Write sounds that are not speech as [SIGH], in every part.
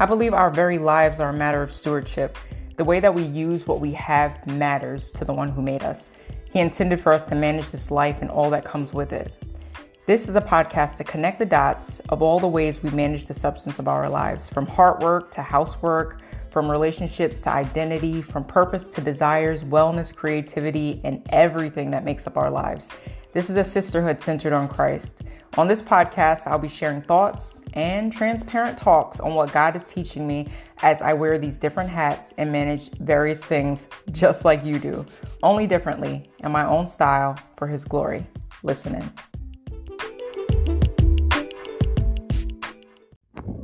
I believe our very lives are a matter of stewardship. The way that we use what we have matters to the one who made us. He intended for us to manage this life and all that comes with it. This is a podcast to connect the dots of all the ways we manage the substance of our lives, from heart work to housework, from relationships to identity, from purpose to desires, wellness, creativity, and everything that makes up our lives. This is a sisterhood centered on Christ. On this podcast, I'll be sharing thoughts and transparent talks on what God is teaching me as I wear these different hats and manage various things [LAUGHS] just like you do, only differently in my own style for His glory. Listen in.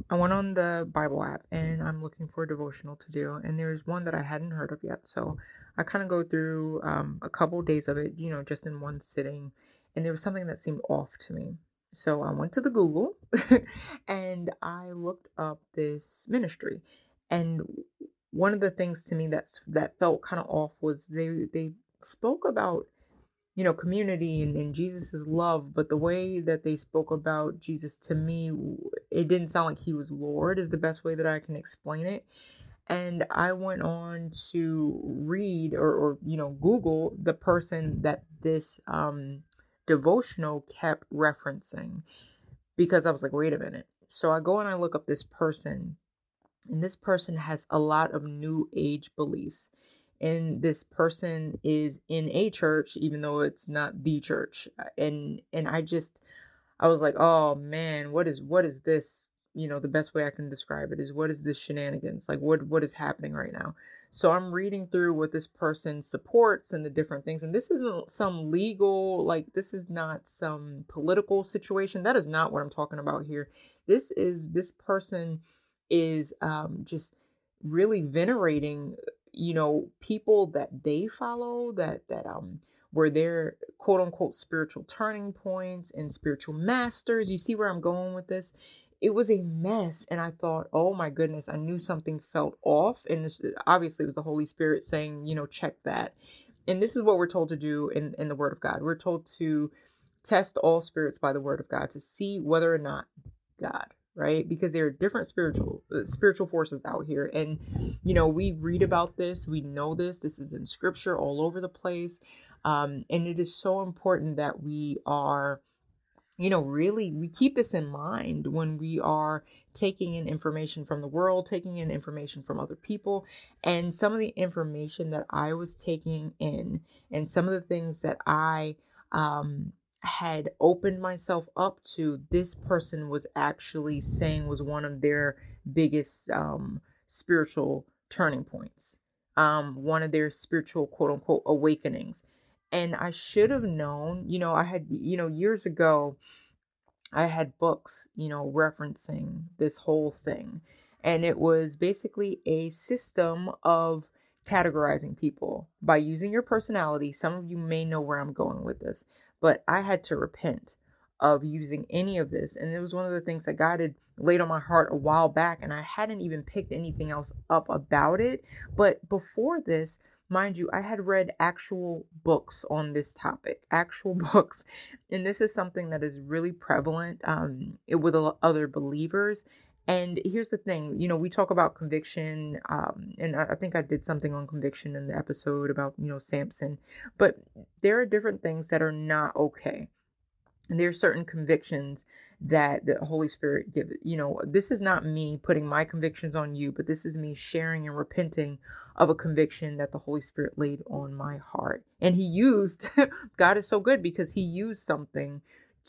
I went on the Bible app and I'm looking for a devotional to do, and there's one that I hadn't heard of yet. So I kind of go through um, a couple days of it, you know, just in one sitting, and there was something that seemed off to me. So I went to the Google [LAUGHS] and I looked up this ministry, and one of the things to me that's that felt kind of off was they they spoke about you know, community and, and Jesus's love, but the way that they spoke about Jesus to me, it didn't sound like he was Lord, is the best way that I can explain it. And I went on to read or, or you know, Google the person that this um, devotional kept referencing because I was like, wait a minute. So I go and I look up this person, and this person has a lot of new age beliefs and this person is in a church even though it's not the church uh, and and i just i was like oh man what is what is this you know the best way i can describe it is what is this shenanigans like what what is happening right now so i'm reading through what this person supports and the different things and this isn't some legal like this is not some political situation. That is not what i'm talking about here. This is this person is um just really venerating you know people that they follow that that um were their quote unquote spiritual turning points and spiritual masters. You see where i'm going with this it was a mess and i thought oh my goodness i knew something felt off and this, obviously it was the holy spirit saying you know check that and this is what we're told to do in in the word of god. We're told to test all spirits by the word of god to see whether or not god right? Because there are different spiritual uh, spiritual forces out here and you know we read about this we know this this is in scripture all over the place um, and it is so important that we are you know really we keep this in mind when we are taking in information from the world taking in information from other people and some of the information that i was taking in and some of the things that i um had opened myself up to, this person was actually saying was one of their biggest um, spiritual turning points, um, one of their spiritual quote unquote awakenings. And I should have known, you know, I had, you know, years ago, I had books, you know, referencing this whole thing. And it was basically a system of categorizing people by using your personality. Some of you may know where I'm going with this. But I had to repent of using any of this. And it was one of the things that God had laid on my heart a while back. And I hadn't even picked anything else up about it. But before this, mind you, I had read actual books on this topic, actual [LAUGHS] books. And this is something that is really prevalent um, with other believers. And here's the thing, you know, we talk about conviction, um, and I, I think I did something on conviction in the episode about, you know, Samson, but there are different things that are not okay. And there are certain convictions that the Holy Spirit gives. You know, this is not me putting my convictions on you, but this is me sharing and repenting of a conviction that the Holy Spirit laid on my heart. And He used, [LAUGHS] God is so good because He used something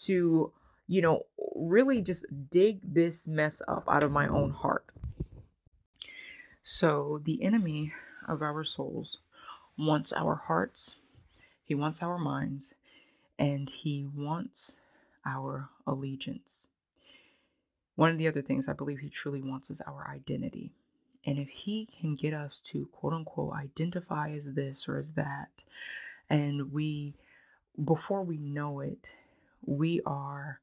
to you know, really just dig this mess up out of my own heart. So, the enemy of our souls wants our hearts, he wants our minds, and he wants our allegiance. One of the other things I believe he truly wants is our identity. And if he can get us to quote unquote identify as this or as that, and we, before we know it, we are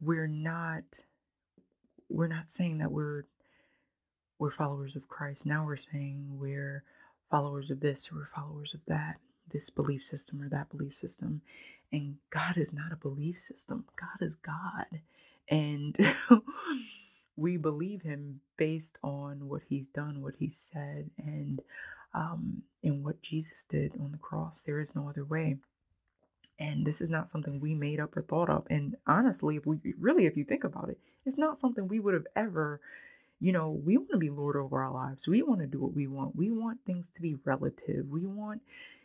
we're not we're not saying that we're we're followers of Christ. Now we're saying we're followers of this or we're followers of that, this belief system or that belief system. And God is not a belief system. God is God. And [LAUGHS] we believe him based on what he's done, what he said, and um, and what Jesus did on the cross. There is no other way. And this is not something we made up or thought up. And honestly, if we really, if you think about it, it's not something we would have ever, you know, we want to be Lord over our lives. We want to do what we want. We want things to be relative. We want,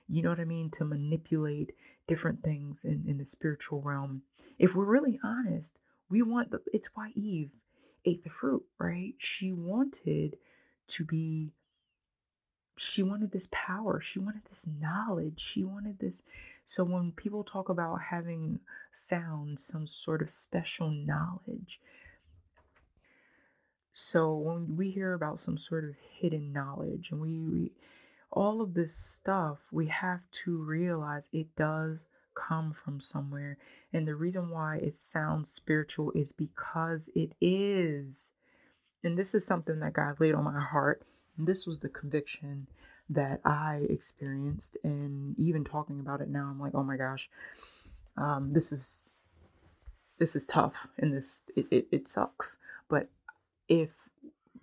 you know what I mean, to manipulate different things in, in the spiritual realm. If we're really honest, we want the, it's why Eve ate the fruit, right? She wanted to be she wanted this power, she wanted this knowledge, she wanted this. So when people talk about having found some sort of special knowledge, so when we hear about some sort of hidden knowledge and we, we all of this stuff, we have to realize it does come from somewhere. And the reason why it sounds spiritual is because it is. And this is something that God laid on my heart. And this was the conviction that I experienced. And even talking about it now, I'm like, oh my gosh, um, this is this is tough and this it, it, it sucks. But if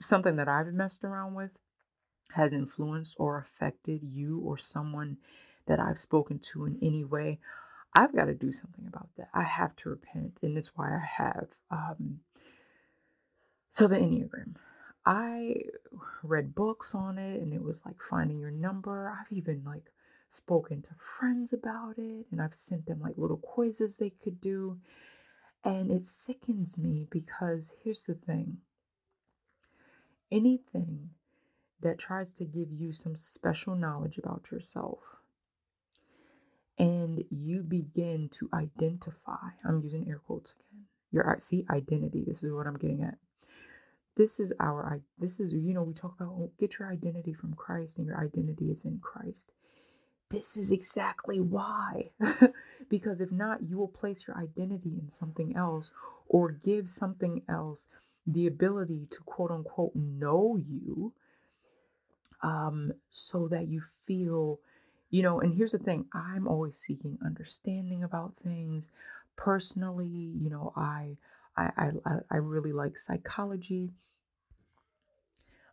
something that I've messed around with has influenced or affected you or someone that I've spoken to in any way, I've got to do something about that. I have to repent, and that's why I have. Um, so the Enneagram, I read books on it, and it was like finding your number. I've even like spoken to friends about it, and I've sent them like little quizzes they could do, and it sickens me because here's the thing: anything that tries to give you some special knowledge about yourself. And you begin to identify i'm using air quotes again your see identity this is what i'm getting at. This is our I this is you know we talk about oh, get your identity from christ and your identity is in christ. This is exactly why. [LAUGHS] Because if not you will place your identity in something else or give something else the ability to quote unquote know you um, so that you feel you know, and here's the thing I'm always seeking understanding about things. Personally, you know, I I I, I really like psychology.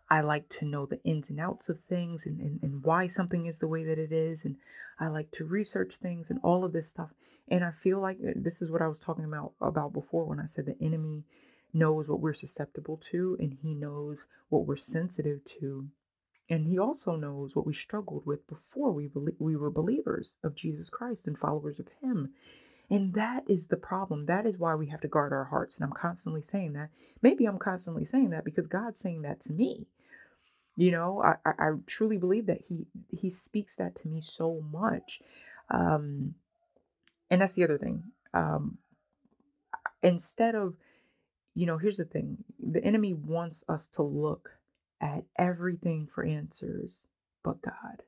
I like to know the ins and outs of things and, and, and why something is the way that it is. And I like to research things and all of this stuff. And I feel like uh, this is what I was talking about about before when I said the enemy knows what we're susceptible to and he knows what we're sensitive to and he also knows what we struggled with before we, we were believers of Jesus Christ and followers of him. And that is the problem. That is why we have to guard our hearts. And I'm constantly saying that. Maybe I'm constantly saying that because God's saying that to me. You know, I, I, I truly believe that He He speaks that to me so much. Um, and that's the other thing. Um, instead of, you know, here's the thing: the enemy wants us to look at everything for answers but God.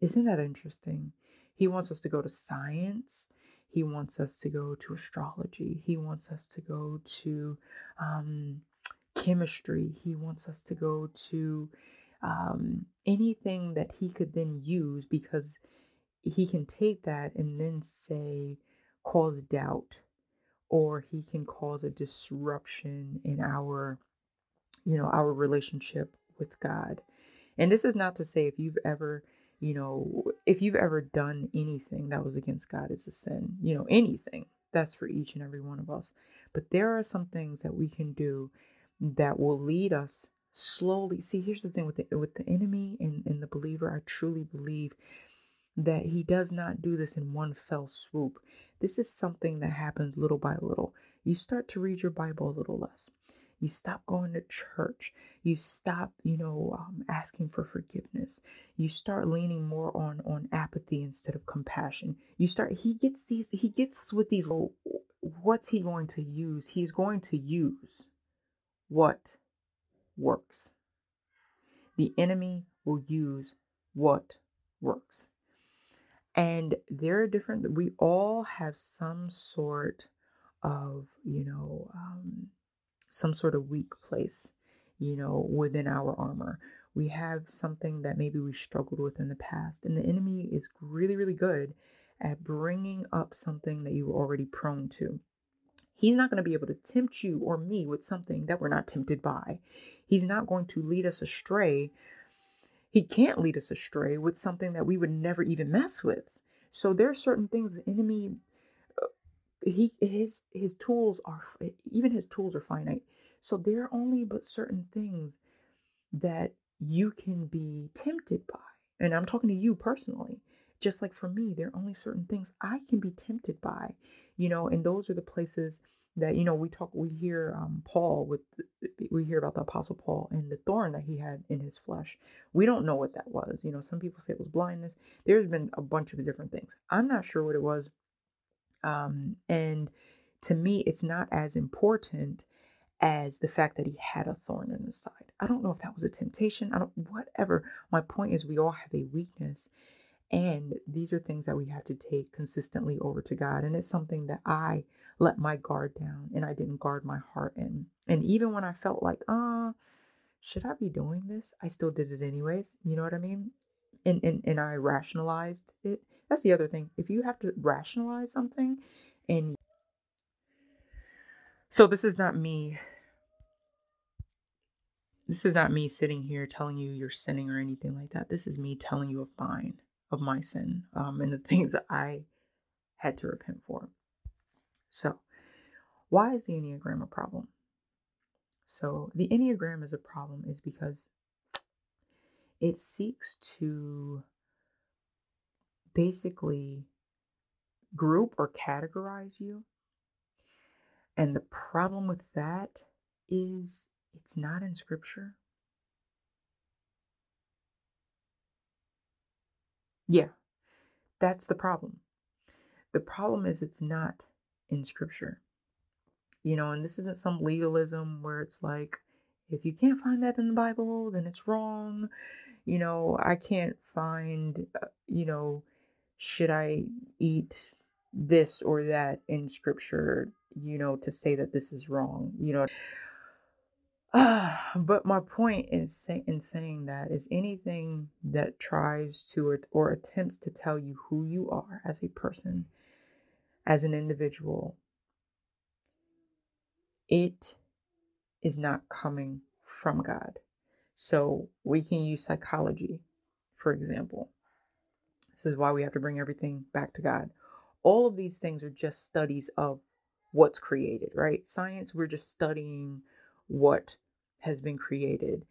Isn't that interesting? He wants us to go to science. He wants us to go to astrology. He wants us to go to um, chemistry. He wants us to go to um, anything that he could then use because he can take that and then say, cause doubt, or he can cause a disruption in our you know, our relationship with God. And this is not to say if you've ever, you know, if you've ever done anything that was against God, it's a sin, you know, anything. That's for each and every one of us. But there are some things that we can do that will lead us slowly. See, here's the thing with the with the enemy and, and the believer, I truly believe that he does not do this in one fell swoop. This is something that happens little by little. You start to read your Bible a little less. You stop going to church. You stop, you know, um, asking for forgiveness. You start leaning more on on apathy instead of compassion. You start. He gets these. He gets with these. What's he going to use? He's going to use what works. The enemy will use what works. And there are different, we all have some sort of, you know, um, some sort of weak place, you know, within our armor. We have something that maybe we struggled with in the past, and the enemy is really, really good at bringing up something that you were already prone to. He's not going to be able to tempt you or me with something that we're not tempted by. He's not going to lead us astray. He can't lead us astray with something that we would never even mess with. So there are certain things the enemy he his his tools are even his tools are finite. So there are only but certain things that you can be tempted by. And I'm talking to you personally. Just like for me, there are only certain things I can be tempted by, you know, and those are the places that you know we talk we hear um, paul with we hear about the apostle paul and the thorn that he had in his flesh we don't know what that was you know some people say it was blindness there's been a bunch of different things i'm not sure what it was um, and to me it's not as important as the fact that he had a thorn in his side i don't know if that was a temptation i don't whatever my point is we all have a weakness and these are things that we have to take consistently over to God. And it's something that I let my guard down and I didn't guard my heart in. And even when I felt like, uh, should I be doing this? I still did it anyways. You know what I mean? And, and, and I rationalized it. That's the other thing. If you have to rationalize something and so this is not me this is not me sitting here telling you you're sinning or anything like that. This is me telling you of mine of my sin um, and the [LAUGHS] things that I had to repent for. So, why is the Enneagram a problem? So, the Enneagram is a problem is because it seeks to basically group or categorize you. And the problem with that is it's not in scripture. Yeah, that's the problem. The problem is it's not in scripture. You know, and this isn't some legalism where it's like, if you can't find that in the Bible, then it's wrong. You know, I can't find, uh, you know, should I eat this or that in scripture, you know, to say that this is wrong. You know, [SIGHS] but my point is say, in saying that is anything that tries to or, or attempts to tell you who you are as a person, as an individual, it is not coming from God. So we can use psychology, for example. This is why we have to bring everything back to God. All of these things are just studies of what's created, right? Science, we're just studying what has been created.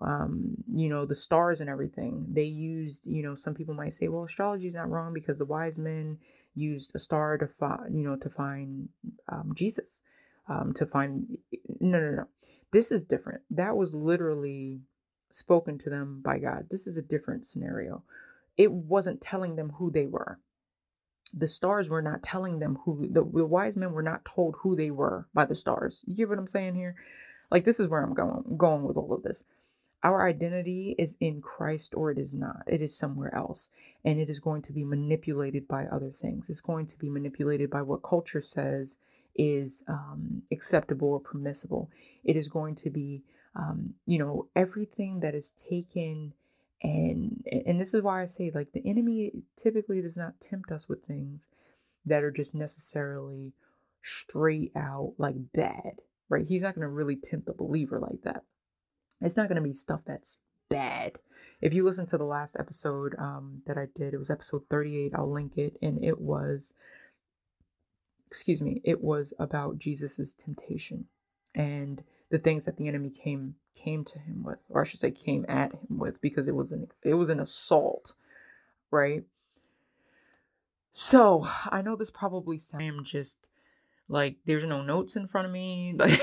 Um you know the stars and everything they used you know some people might say well astrology is not wrong because the wise men used a star to find you know to find um, jesus um to find no no no. This is different. That was literally spoken to them by god. This is a different scenario it wasn't telling them who they were the stars were not telling them who the, the wise men were not told who they were by the stars you get what i'm saying here like this is where I'm going going with all of this. Our identity is in Christ or it is not. It is somewhere else. And it is going to be manipulated by other things. It's going to be manipulated by what culture says is um, acceptable or permissible. It is going to be, um, you know, everything that is taken and and this is why I say like the enemy typically does not tempt us with things that are just necessarily straight out like bad right? He's not going to really tempt the believer like that. It's not going to be stuff that's bad. If you listen to the last episode um, that I did, it was episode 38. I'll link it. And it was, excuse me, it was about Jesus's temptation and the things that the enemy came came to him with, or I should say came at him with, because it was an it was an assault, right? So I know this probably sounds just like there's no notes in front of me, like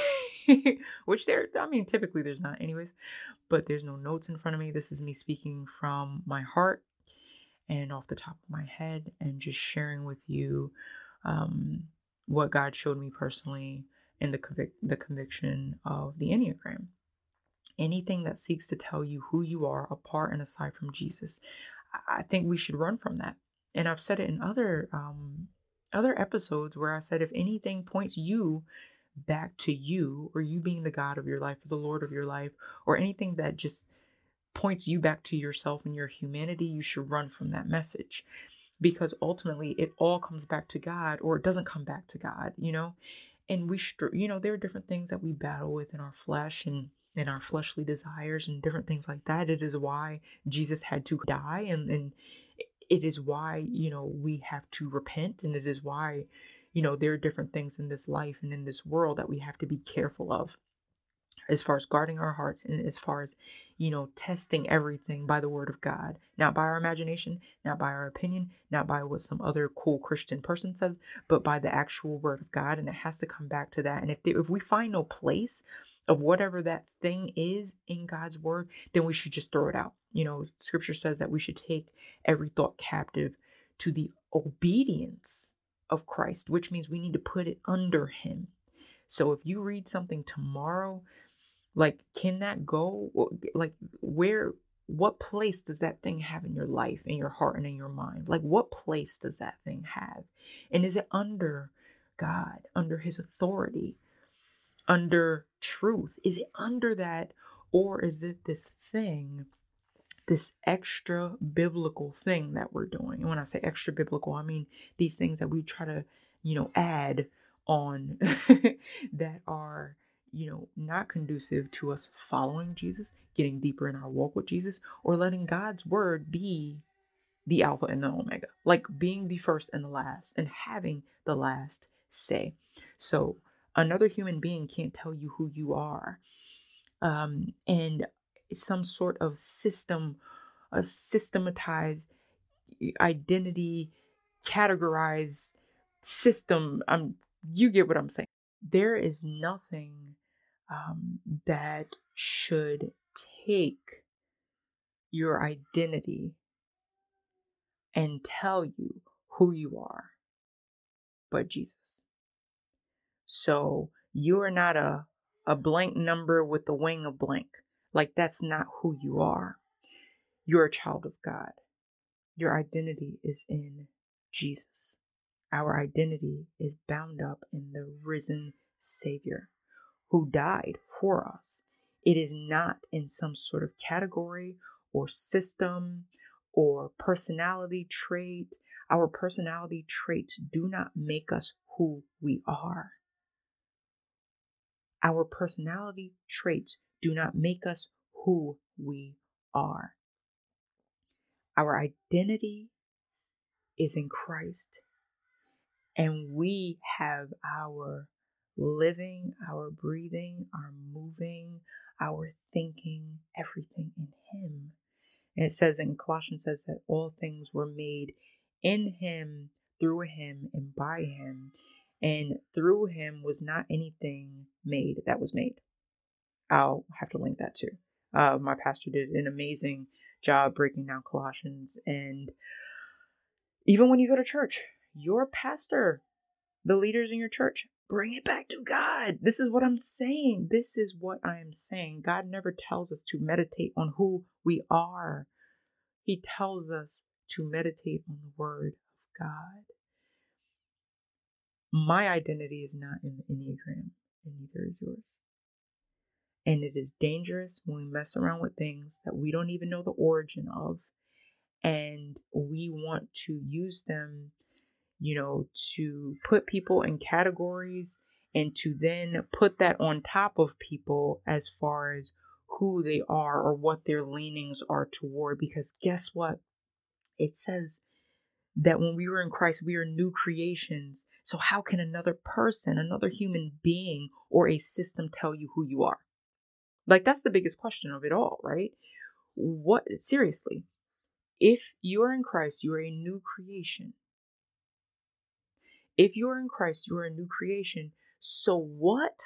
[LAUGHS] which there I mean typically there's not anyways, but there's no notes in front of me. This is me speaking from my heart and off the top of my head and just sharing with you um, what God showed me personally in the convic- the conviction of the Enneagram. Anything that seeks to tell you who you are apart and aside from Jesus, I think we should run from that. And I've said it in other um, other episodes where I said if anything points you back to you or you being the God of your life or the Lord of your life or anything that just points you back to yourself and your humanity, you should run from that message because ultimately it all comes back to God or it doesn't come back to God, you know? And we str- you know there are different things that we battle with in our flesh and in our fleshly desires and different things like that. It is why jesus had to die and and it is why you know we have to repent and it is why you know there are different things in this life and in this world that we have to be careful of as far as guarding our hearts and as far as you know testing everything by the word of god not by our imagination not by our opinion not by what some other cool christian person says but by the actual word of god and it has to come back to that and if, they, if we find no place of whatever that thing is in god's word then we should just throw it out. You know scripture says that we should take every thought captive to the obedience of christ which means we need to put it under him. So if you read something tomorrow like, can that go? Like, where, what place does that thing have in your life, in your heart, and in your mind? Like, what place does that thing have? And is it under God, under His authority, under truth? Is it under that, or is it this thing? This extra biblical thing that we're doing. And when I say extra biblical, I mean these things that we try to, you know, add on [LAUGHS] that are you know, not conducive to us following Jesus, getting deeper in our walk with Jesus, or letting God's word be the Alpha and the Omega, like being the first and the last and having the last say. So another human being can't tell you who you are. Um, and some sort of system, a systematized identity, categorized system. I'm you get what I'm saying. There is nothing um, that should take your identity and tell you who you are but Jesus. So you are not a, a blank number with the wing of blank. Like that's not who you are. You're a child of God. Your identity is in Jesus. Our identity is bound up in the risen Savior who died for us. It is not in some sort of category or system or personality trait. Our personality traits do not make us who we are. Our personality traits do not make us who we are. Our identity is in Christ, and we have our living, our breathing, our moving, our thinking, everything in Him. And it says in Colossians says that all things were made in Him, through Him, and by Him. And through Him was not anything made that was made. I'll have to link that too. Uh, my pastor did an amazing job breaking down Colossians. And even when you go to church, your pastor, the leaders in your church, Bring it back to God. This is what I'm saying. This is what I am saying. God never tells us to meditate on who we are, He tells us to meditate on the Word of God. My identity is not in the Enneagram, and neither is yours. And it is dangerous when we mess around with things that we don't even know the origin of, and we want to use them you know, to put people in categories and to then put that on top of people as far as who they are or what their leanings are toward. Because guess what? It says that when we were in Christ, we are new creations. So, how can another person, another human being, or a system tell you who you are? Like, that's the biggest question of it all, right? What, seriously, if you are in Christ, you are a new creation. If you are in Christ, you are a new creation. So, what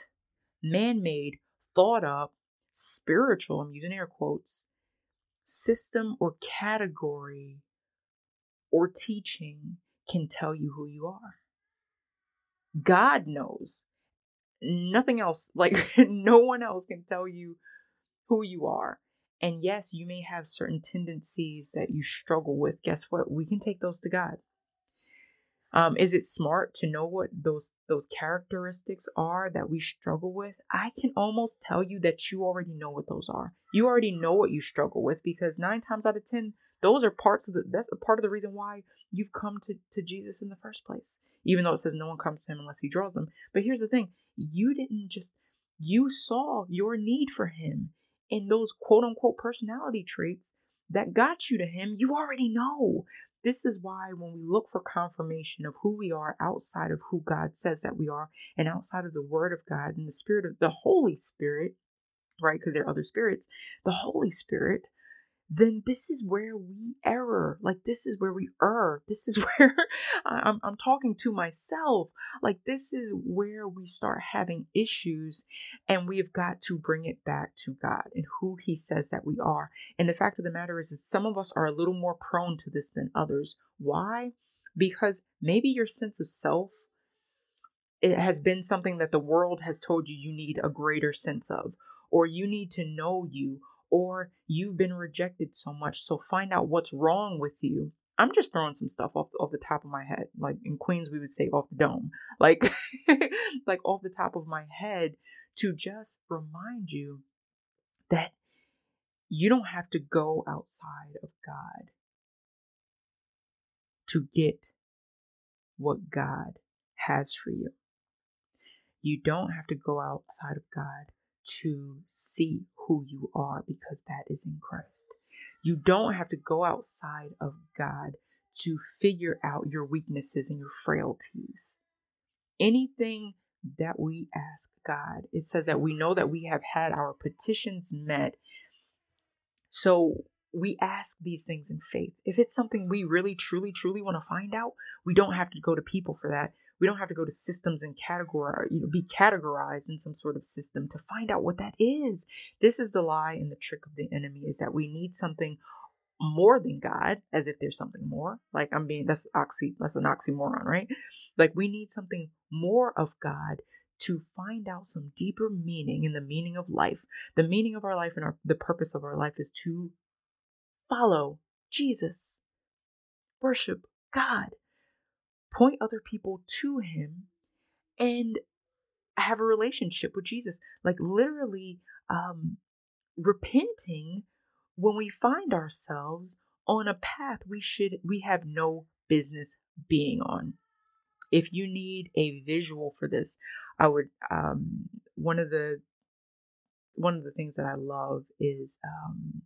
man made, thought up, spiritual, I'm using air quotes, system or category or teaching can tell you who you are? God knows. Nothing else, [LAUGHS] like no one else can tell you who you are. And yes, you may have certain tendencies that you struggle with. Guess what? We can take those to God. Um, is it smart to know what those those characteristics are that we struggle with? I can almost tell you that you already know what those are. You already know what you struggle with because nine times out of ten, Those are parts of the that's a part of the reason why you've come to, to Jesus in the first place. Even though it says no one comes to him unless he draws them. But here's the thing you didn't just, you saw your need for him and those quote unquote personality traits that got you to him, you already know. This is why when we look for confirmation of who we are outside of who God says that we are and outside of the word of God and the spirit of the Holy Spirit, right? Because there are other spirits, the Holy Spirit then this is where we error. Like this is where we err. [LAUGHS] This is where I'm, I'm talking to myself. Like this is where we start having issues and we've got to bring it back to God and who he says that we are. And the fact of the matter is that some of us are a little more prone to this than others. Why? Because maybe your sense of self it has been something that the world has told you you need a greater sense of or you need to know you or you've been rejected so much. So find out what's wrong with you. I'm just throwing some stuff off off the top of my head. Like in Queens, we would say off the dome, [LAUGHS] like like off the top of my head, to just remind you that you don't have to go outside of God to get what God has for you. You don't have to go outside of God to see who you are because that is in Christ. You don't have to go outside of God to figure out your weaknesses and your frailties. Anything that we ask God, it says that we know that we have had our petitions met. So we ask these things in faith. If it's something we really, truly, truly want to find out, we don't have to go to people for that. We don't have to go to systems and categorize, you know, be categorized in some sort of system to find out what that is. This is the lie and the trick of the enemy is that we need something more than God, as if there's something more. Like I'm being that's oxy that's an oxymoron, right? Like we need something more of God to find out some deeper meaning in the meaning of life. The meaning of our life and our the purpose of our life is to follow Jesus. Worship God point other people to him and have a relationship with Jesus. Like literally um, repenting when we find ourselves on a path we should we have no business being on. If you need a visual for this, I would um, one of the one of the things that I love is um,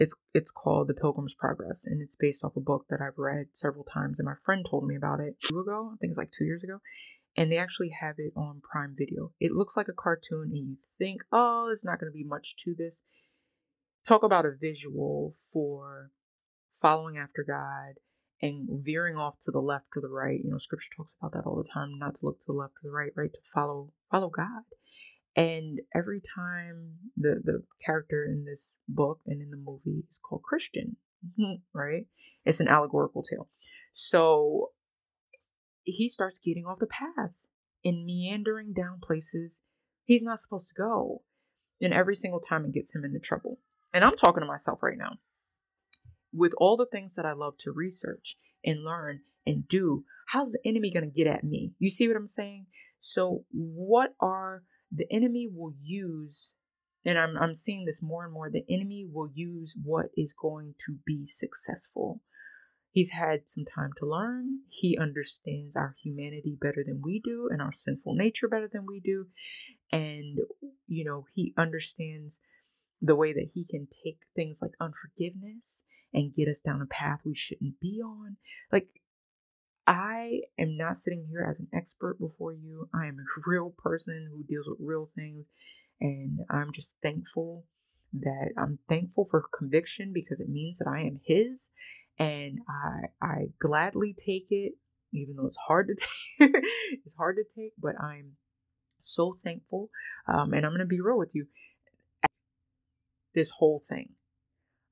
it's it's called The Pilgrim's Progress, and it's based off a book that I've read several times, and my friend told me about it two ago. I think it's like two years ago, and they actually have it on Prime Video. It looks like a cartoon, and you think, oh, there's not going to be much to this. Talk about a visual for following after God and veering off to the left or the right. You know, Scripture talks about that all the time, not to look to the left or the right, right? To follow follow God. And every time the the character in this book and in the movie is called Christian, mm-hmm, right? It's an allegorical tale. So he starts getting off the path and meandering down places he's not supposed to go. And every single time it gets him into trouble. And I'm talking to myself right now. With all the things that I love to research and learn and do, how's the enemy going to get at me? You see what I'm saying? So, what are the enemy will use and I'm, I'm seeing this more and more the enemy will use what is going to be successful. He's had some time to learn. He understands our humanity better than we do and our sinful nature better than we do. And you know he understands the way that he can take things like unforgiveness and get us down a path we shouldn't be on. Like I am not sitting here as an expert before you. I am a [LAUGHS] real person who deals with real things. And I'm just thankful that I'm thankful for conviction because it means that I am His. And I, I gladly take it, even though it's hard to [LAUGHS] take. it's hard to take, but I'm so thankful. Um, and I'm to be real with you. This whole thing.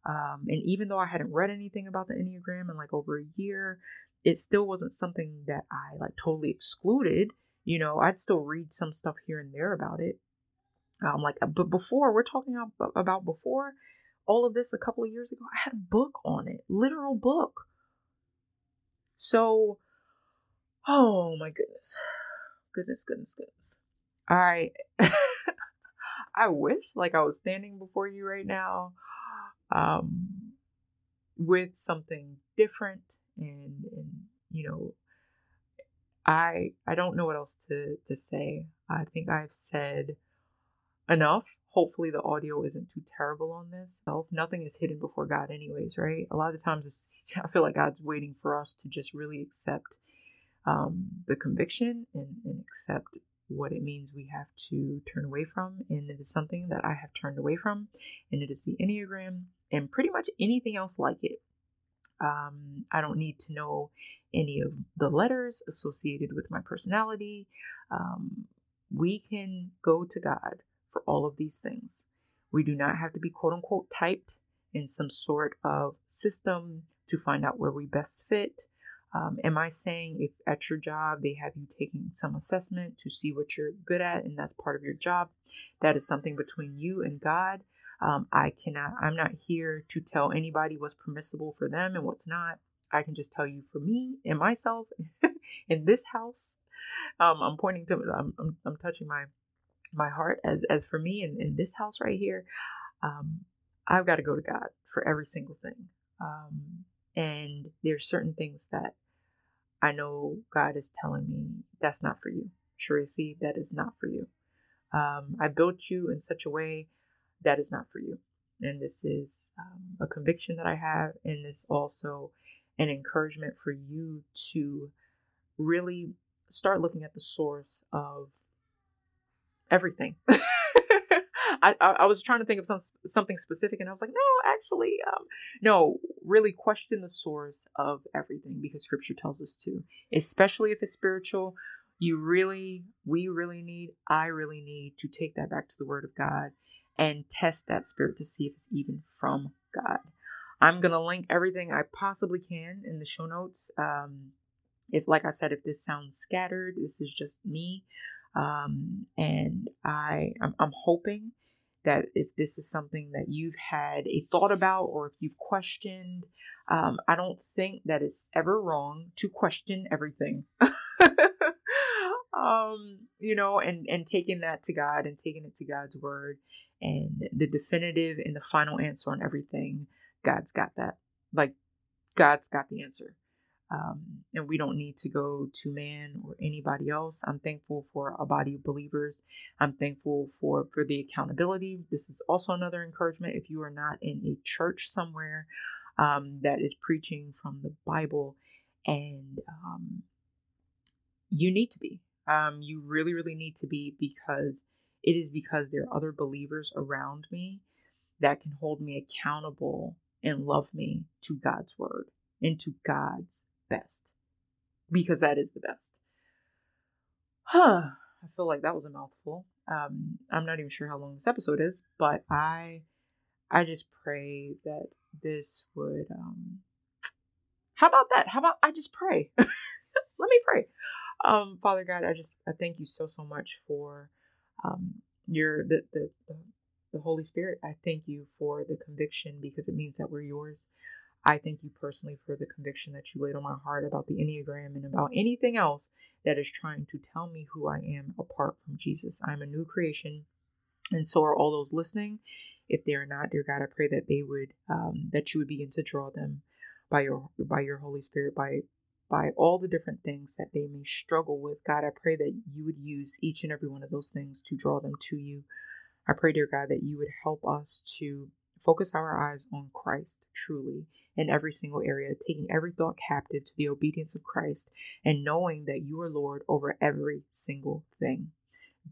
Um, and even though I hadn't read anything about the Enneagram in like over a year, it still wasn't something that I like totally excluded. You know, I'd still read some stuff here and there about it. Um, like, but before we're talking about before all of this a couple of years ago, I had a book on it, literal book. So, oh my goodness, goodness, goodness, goodness. I, [LAUGHS] I wish like I was standing before you right now. Um, with something different and and you know I I don't know what else to to say. I think I've said enough. Hopefully the audio isn't too terrible on this. Self. Nothing is hidden before God anyways, right? A lot of times [LAUGHS] I feel like God's waiting for us to just really accept um, the conviction and, and accept what it means we have to turn away from. And it is something that I have turned away from, and it is the Enneagram and pretty much anything else like it. Um, I don't need to know any of the letters associated with my personality. Um, we can go to God for all of these things. We do not have to be quote unquote typed in some sort of system to find out where we best fit. Um, am I saying if at your job they have you taking some assessment to see what you're good at and that's part of your job? That is something between you and God. Um, I cannot, I'm not here to tell anybody what's permissible for them and what's not. I can just tell you for me and myself [LAUGHS] in this house. Um, I'm pointing to, I'm, I'm, I'm, touching my, my heart as, as for me in, in this house right here. Um, I've got to go to God for every single thing. Um, and there's certain things that I know God is telling me that's not for you. Tracy, that is not for you. Um, I built you in such a way that is not for you. And this is um, a conviction that I have, and it's also an encouragement for you to really start looking at the source of everything. [LAUGHS] I, I, I was trying to think of some something specific, and I was like, no, actually, um, no. Really question the source of everything because Scripture tells us to, especially if it's spiritual. You really, we really need, I really need to take that back to the Word of God and test that spirit to see if it's even from God. I'm gonna link everything I possibly can in the show notes. Um, if, like I said, if this sounds scattered, this is just me. Um, and I, I'm, I'm hoping that if this is something that you've had a thought about or if you've questioned, um, I don't think that it's ever wrong to question everything. [LAUGHS] um, you know, and and taking that to God and taking it to God's word and the definitive and the final answer on everything. God's got that. Like God's got the answer. Um, and we don't need to go to man or anybody else. I'm thankful for a body of believers. I'm thankful for for the accountability. This is also another encouragement. If you are not in a church somewhere um, that is preaching from the Bible, and um, you need to be. Um, you really, really need to be because it is because there are other believers around me that can hold me accountable and love me to God's word and to God's best because that is the best. Huh. [SIGHS] I feel like that was a mouthful. Um, I'm not even sure how long this episode is, but I I just pray that this would um how about that? How about I just pray? [LAUGHS] Let me pray. Um, Father God, I just I thank you so so much for um your the, the the Holy Spirit. I thank you for the conviction because it means that we're yours. I thank you personally for the conviction that you laid on my heart about the Enneagram and about anything else that is trying to tell me who I am apart from Jesus. I'm a new creation, and so are all those listening. If they are not, dear God, I pray that they would, um, that you would begin to draw them by your by your Holy Spirit, by by all the different things that they may struggle with. God, I pray that you would use each and every one of those things to draw them to you. I pray, dear God, that you would help us to focus our eyes on Christ truly in every single area, taking every thought captive to the obedience of Christ and knowing that you are Lord over every single thing.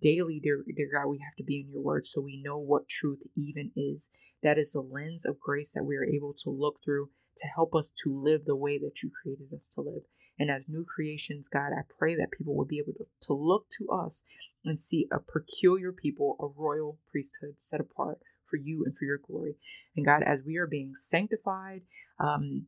Daily, dear, dear God, we have to be in your word so we know what truth even is. That is the lens of grace that we are able to look through to help us to live the way that you created us to live. And as new creations, God, I pray that people will be able to, to look to us and see a peculiar people, a royal priesthood set apart for you and for your glory. And God, as we are being sanctified, um,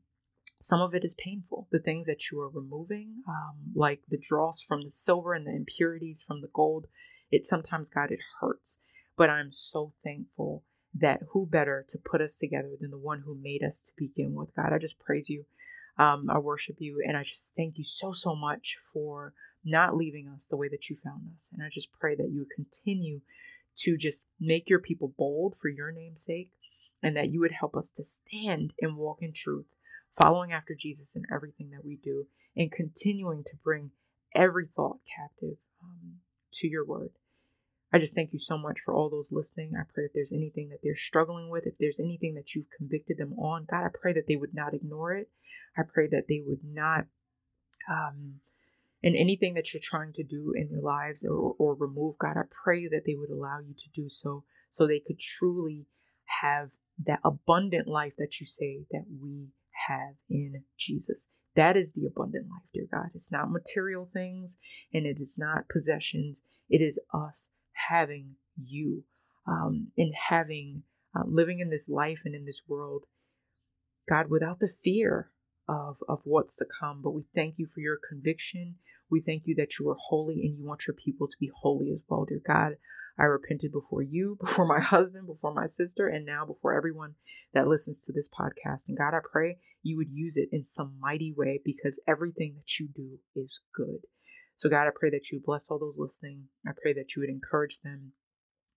some of it is painful. The things that you are removing, um, like the dross from the silver and the impurities from the gold, it sometimes, God, it hurts. But I'm so thankful that who better to put us together than the one who made us to begin with. God, I just praise you. Um, I worship you. And I just thank you so, so much for not leaving us the way that you found us. And I just pray that you would continue to just make your people bold for your name's sake. and that you would help us to stand and walk in truth, following after Jesus in everything that we do, and continuing to bring every thought captive um, to your word. I just thank you so much for all those listening. I pray if there's anything that they're struggling with, if there's anything that you've convicted them on, God, I pray that they would not ignore it. I pray that they would not, um, in anything that you're trying to do in their lives or, or remove, God, I pray that they would allow you to do so, so they could truly have that abundant life that you say that we have in Jesus. That is the abundant life, dear God. It's not material things and it is not possessions. It is us having you um, and having uh, living in this life and in this world, God, without the fear of, of what's to come. But we thank you for your conviction. We thank you that you are holy and you want your people to be holy as well, dear God. I repented before you, [LAUGHS] before my husband, before my sister, and now before everyone that listens to this podcast. And God, I pray you would use it in some mighty way because everything that you do is good. So, God, I pray that you bless all those listening. I pray that you would encourage them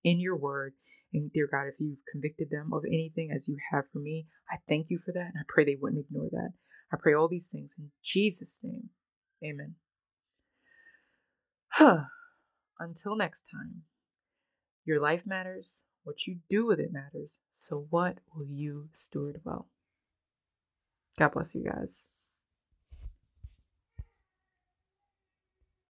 in your word. And, dear God, if you've convicted them of anything as you have for me, I thank you for that. And I pray they wouldn't ignore that. I pray all these things in Jesus' name. Amen. Huh. [SIGHS] Until next time, your life matters. What you do with it matters. So, what will you steward well? God bless you guys.